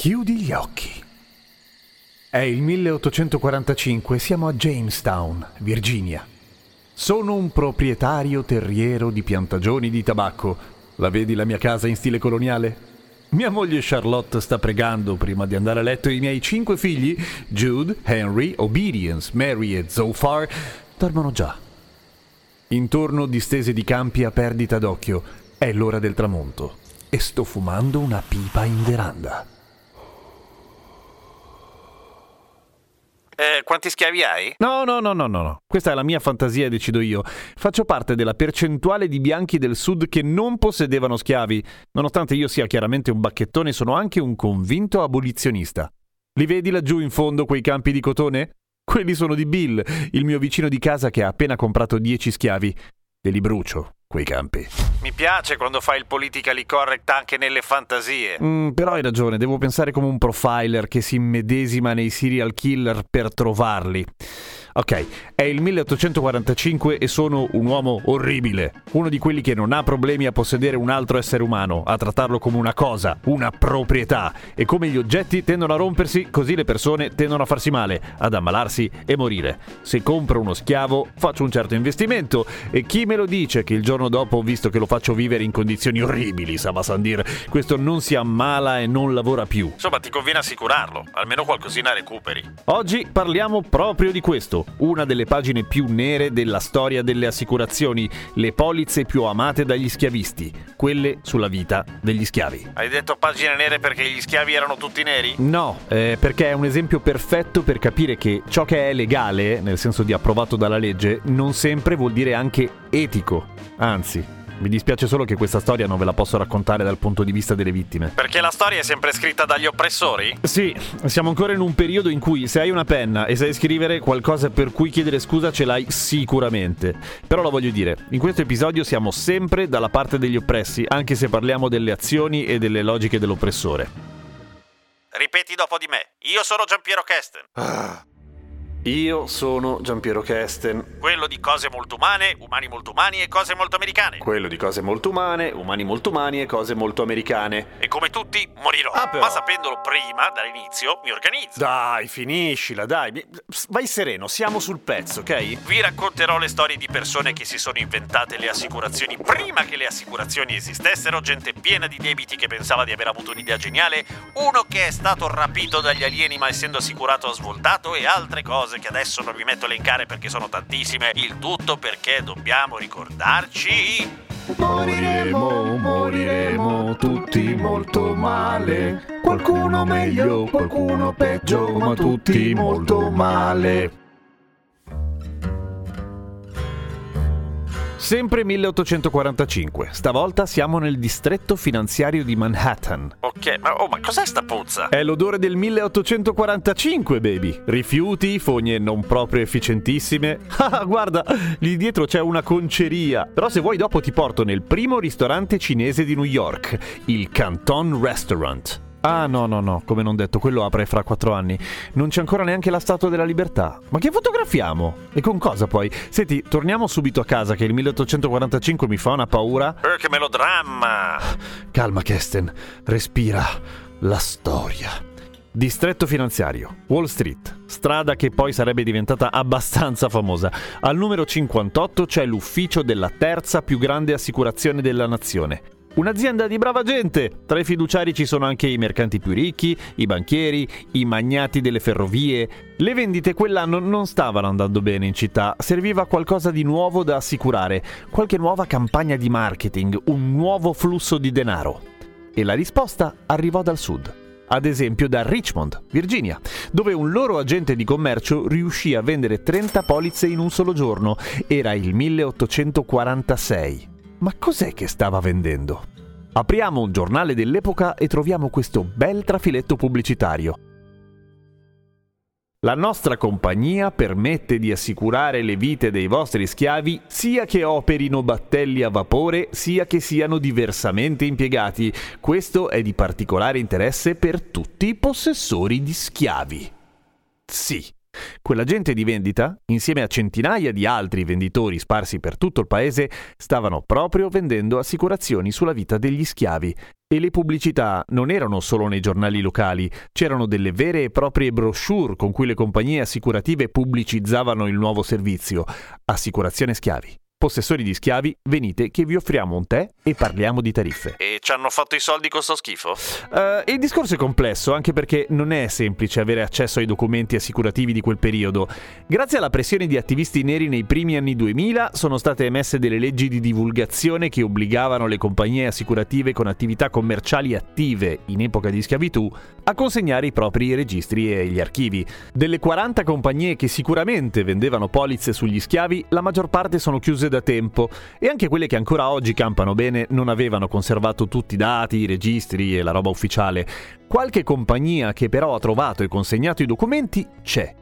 Chiudi gli occhi. È il 1845, siamo a Jamestown, Virginia. Sono un proprietario terriero di piantagioni di tabacco. La vedi la mia casa in stile coloniale? Mia moglie Charlotte sta pregando prima di andare a letto e i miei cinque figli, Jude, Henry, Obedience, Mary e Zophar, dormono già. Intorno distese di campi a perdita d'occhio. È l'ora del tramonto e sto fumando una pipa in veranda. Eh, quanti schiavi hai? No, no, no, no, no, no. Questa è la mia fantasia decido io. Faccio parte della percentuale di bianchi del sud che non possedevano schiavi. Nonostante io sia chiaramente un bacchettone, sono anche un convinto abolizionista. Li vedi laggiù in fondo quei campi di cotone? Quelli sono di Bill, il mio vicino di casa che ha appena comprato 10 schiavi. E li brucio, quei campi. Mi piace quando fai il politically correct anche nelle fantasie. Mm, però hai ragione, devo pensare come un profiler che si immedesima nei serial killer per trovarli. Ok, è il 1845 e sono un uomo orribile. Uno di quelli che non ha problemi a possedere un altro essere umano, a trattarlo come una cosa, una proprietà. E come gli oggetti tendono a rompersi, così le persone tendono a farsi male, ad ammalarsi e morire. Se compro uno schiavo, faccio un certo investimento. E chi me lo dice che il giorno dopo ho visto che lo faccio vivere in condizioni orribili, Saba Sandir, questo non si ammala e non lavora più. Insomma, ti conviene assicurarlo, almeno qualcosina recuperi. Oggi parliamo proprio di questo una delle pagine più nere della storia delle assicurazioni, le polizze più amate dagli schiavisti, quelle sulla vita degli schiavi. Hai detto pagine nere perché gli schiavi erano tutti neri? No, eh, perché è un esempio perfetto per capire che ciò che è legale, nel senso di approvato dalla legge, non sempre vuol dire anche etico. Anzi, mi dispiace solo che questa storia non ve la posso raccontare dal punto di vista delle vittime. Perché la storia è sempre scritta dagli oppressori? Sì, siamo ancora in un periodo in cui se hai una penna e sai scrivere qualcosa per cui chiedere scusa ce l'hai sicuramente. Però lo voglio dire, in questo episodio siamo sempre dalla parte degli oppressi, anche se parliamo delle azioni e delle logiche dell'oppressore. Ripeti dopo di me. Io sono Giampiero Kesten. Ah. Io sono Giampiero Kesten. Quello di cose molto umane, umani molto umani e cose molto americane. Quello di cose molto umane, umani molto umani e cose molto americane. E come tutti morirò. Ah, Ma sapendolo prima, dall'inizio, mi organizzo. Dai, finiscila, dai. Vai sereno, siamo sul pezzo, ok? Vi racconterò le storie di persone che si sono inventate le assicurazioni prima che le assicurazioni esistessero, gente piena di debiti che pensava di aver avuto un'idea geniale, uno che è stato rapito dagli alieni ma essendo assicurato ha svoltato e altre cose cose che adesso non vi metto a elencare perché sono tantissime, il tutto perché dobbiamo ricordarci... Moriremo, moriremo tutti molto male. Qualcuno meglio, qualcuno peggio, ma tutti molto male. Sempre 1845. Stavolta siamo nel distretto finanziario di Manhattan. Ok, ma, oh, ma cos'è sta puzza? È l'odore del 1845, baby. Rifiuti, fogne non proprio efficientissime. Ah, guarda, lì dietro c'è una conceria. Però se vuoi dopo ti porto nel primo ristorante cinese di New York, il Canton Restaurant. Ah no no no, come non detto, quello apre fra quattro anni. Non c'è ancora neanche la Statua della Libertà. Ma che fotografiamo? E con cosa poi? Senti, torniamo subito a casa che il 1845 mi fa una paura. Eh, che melodramma! Calma Kesten, respira. La storia. Distretto finanziario, Wall Street, strada che poi sarebbe diventata abbastanza famosa. Al numero 58 c'è l'ufficio della terza più grande assicurazione della nazione. Un'azienda di brava gente! Tra i fiduciari ci sono anche i mercanti più ricchi, i banchieri, i magnati delle ferrovie. Le vendite quell'anno non stavano andando bene in città, serviva qualcosa di nuovo da assicurare, qualche nuova campagna di marketing, un nuovo flusso di denaro. E la risposta arrivò dal sud ad esempio da Richmond, Virginia, dove un loro agente di commercio riuscì a vendere 30 polizze in un solo giorno. Era il 1846. Ma cos'è che stava vendendo? Apriamo un giornale dell'epoca e troviamo questo bel trafiletto pubblicitario. La nostra compagnia permette di assicurare le vite dei vostri schiavi sia che operino battelli a vapore sia che siano diversamente impiegati. Questo è di particolare interesse per tutti i possessori di schiavi. Sì, Quell'agente di vendita, insieme a centinaia di altri venditori sparsi per tutto il paese, stavano proprio vendendo assicurazioni sulla vita degli schiavi. E le pubblicità non erano solo nei giornali locali, c'erano delle vere e proprie brochure con cui le compagnie assicurative pubblicizzavano il nuovo servizio, Assicurazione Schiavi. Possessori di schiavi, venite che vi offriamo un tè e parliamo di tariffe. E ci hanno fatto i soldi con sto schifo? Uh, il discorso è complesso anche perché non è semplice avere accesso ai documenti assicurativi di quel periodo. Grazie alla pressione di attivisti neri nei primi anni 2000 sono state emesse delle leggi di divulgazione che obbligavano le compagnie assicurative con attività commerciali attive in epoca di schiavitù a consegnare i propri registri e gli archivi. Delle 40 compagnie che sicuramente vendevano polizze sugli schiavi, la maggior parte sono chiuse da tempo e anche quelle che ancora oggi campano bene non avevano conservato tutti i dati, i registri e la roba ufficiale. Qualche compagnia che però ha trovato e consegnato i documenti c'è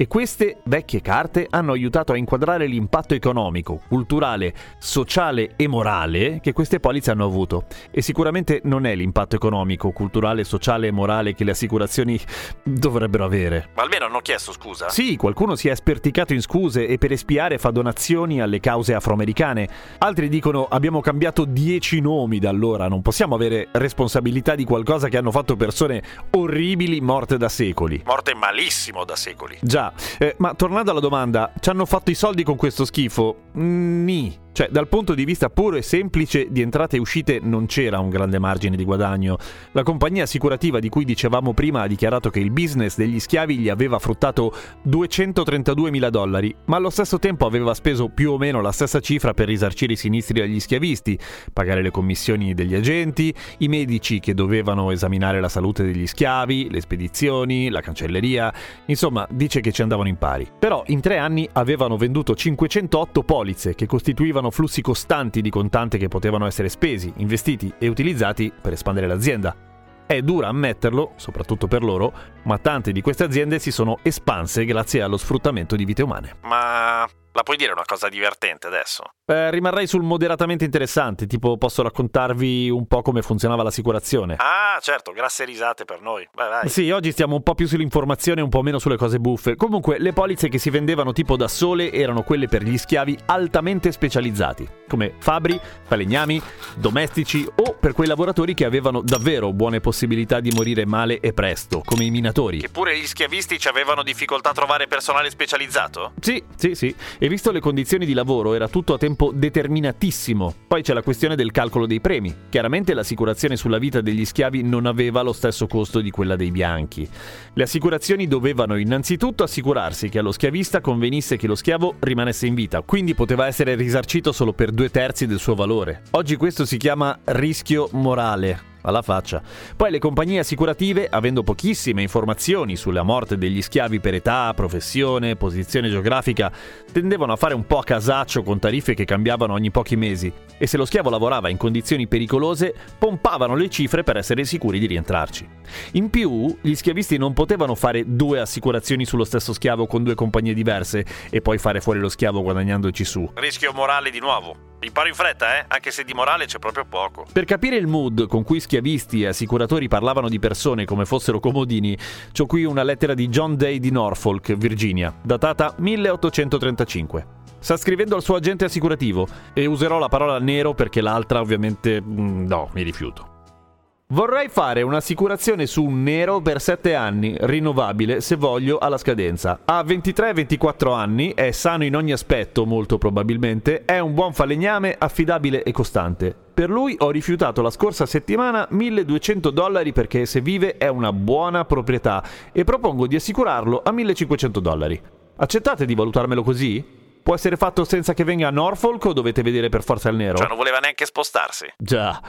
e queste vecchie carte hanno aiutato a inquadrare l'impatto economico, culturale, sociale e morale che queste polizze hanno avuto. E sicuramente non è l'impatto economico, culturale, sociale e morale che le assicurazioni dovrebbero avere. Ma almeno hanno chiesto scusa? Sì, qualcuno si è sperticato in scuse e per espiare fa donazioni alle cause afroamericane. Altri dicono abbiamo cambiato dieci nomi da allora, non possiamo avere responsabilità di qualcosa che hanno fatto persone orribili morte da secoli. Morte malissimo da secoli. Già, eh, ma tornando alla domanda, ci hanno fatto i soldi con questo schifo? Ni. Cioè, dal punto di vista puro e semplice di entrate e uscite non c'era un grande margine di guadagno. La compagnia assicurativa di cui dicevamo prima ha dichiarato che il business degli schiavi gli aveva fruttato 232 mila dollari, ma allo stesso tempo aveva speso più o meno la stessa cifra per risarcire i sinistri agli schiavisti, pagare le commissioni degli agenti, i medici che dovevano esaminare la salute degli schiavi, le spedizioni, la cancelleria, insomma, dice che ci andavano in pari. Però in tre anni avevano venduto 508 polizze che costituivano avevano flussi costanti di contante che potevano essere spesi, investiti e utilizzati per espandere l'azienda. È dura ammetterlo, soprattutto per loro, ma tante di queste aziende si sono espanse grazie allo sfruttamento di vite umane. Ma la puoi dire una cosa divertente adesso? Eh, rimarrei sul moderatamente interessante, tipo posso raccontarvi un po' come funzionava l'assicurazione. Ah, certo, grasse risate per noi. Vai, vai. Sì, oggi stiamo un po' più sull'informazione e un po' meno sulle cose buffe. Comunque, le polizze che si vendevano tipo da sole erano quelle per gli schiavi altamente specializzati, come fabbri, falegnami, domestici o per quei lavoratori che avevano davvero buone possibilità di morire male e presto, come i minatori. Che pure gli schiavisti ci avevano difficoltà a trovare personale specializzato? Sì, sì, sì. E visto le condizioni di lavoro era tutto a tempo determinatissimo. Poi c'è la questione del calcolo dei premi. Chiaramente l'assicurazione sulla vita degli schiavi non aveva lo stesso costo di quella dei bianchi. Le assicurazioni dovevano innanzitutto assicurarsi che allo schiavista convenisse che lo schiavo rimanesse in vita, quindi poteva essere risarcito solo per due terzi del suo valore. Oggi questo si chiama rischio morale alla faccia. Poi le compagnie assicurative, avendo pochissime informazioni sulla morte degli schiavi per età, professione, posizione geografica, tendevano a fare un po' a casaccio con tariffe che cambiavano ogni pochi mesi e se lo schiavo lavorava in condizioni pericolose, pompavano le cifre per essere sicuri di rientrarci. In più, gli schiavisti non potevano fare due assicurazioni sullo stesso schiavo con due compagnie diverse e poi fare fuori lo schiavo guadagnandoci su. Rischio morale di nuovo. Imparo in fretta, eh? Anche se di morale c'è proprio poco. Per capire il mood con cui schiavisti e assicuratori parlavano di persone come fossero comodini, c'ho qui una lettera di John Day di Norfolk, Virginia, datata 1835. Sta scrivendo al suo agente assicurativo e userò la parola nero perché l'altra ovviamente mm, no, mi rifiuto. Vorrei fare un'assicurazione su un nero per 7 anni, rinnovabile se voglio alla scadenza. Ha 23-24 anni, è sano in ogni aspetto molto probabilmente, è un buon falegname, affidabile e costante. Per lui ho rifiutato la scorsa settimana 1200 dollari perché se vive è una buona proprietà e propongo di assicurarlo a 1500 dollari. Accettate di valutarmelo così? Può essere fatto senza che venga a Norfolk o dovete vedere per forza il nero? Cioè non voleva neanche spostarsi. Già,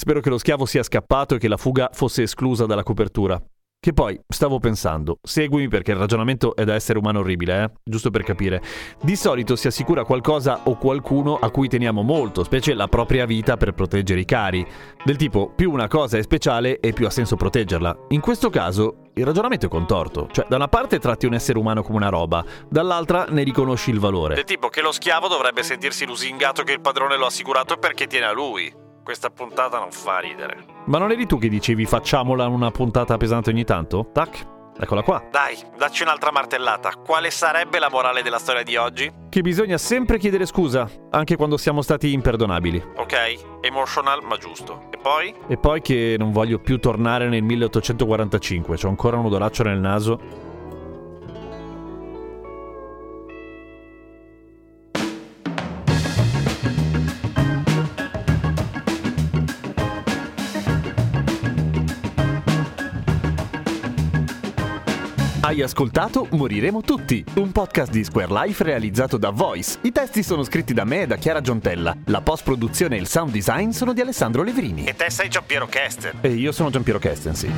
Spero che lo schiavo sia scappato e che la fuga fosse esclusa dalla copertura. Che poi, stavo pensando, seguimi perché il ragionamento è da essere umano orribile, eh? Giusto per capire. Di solito si assicura qualcosa o qualcuno a cui teniamo molto, specie la propria vita per proteggere i cari. Del tipo, più una cosa è speciale e più ha senso proteggerla. In questo caso, il ragionamento è contorto. Cioè, da una parte tratti un essere umano come una roba, dall'altra ne riconosci il valore. Del tipo che lo schiavo dovrebbe sentirsi lusingato che il padrone lo ha assicurato perché tiene a lui. Questa puntata non fa ridere. Ma non eri tu che dicevi facciamola una puntata pesante ogni tanto? Tac. Eccola qua. Dai, dacci un'altra martellata. Quale sarebbe la morale della storia di oggi? Che bisogna sempre chiedere scusa, anche quando siamo stati imperdonabili. Ok, emotional ma giusto. E poi? E poi che non voglio più tornare nel 1845, c'ho ancora un odoraccio nel naso. Hai ascoltato Moriremo tutti, un podcast di Square Life realizzato da Voice. I testi sono scritti da me e da Chiara Giontella. La post-produzione e il sound design sono di Alessandro Levrini. E te sei Giampiero Kester. E io sono Giampiero Kestensi.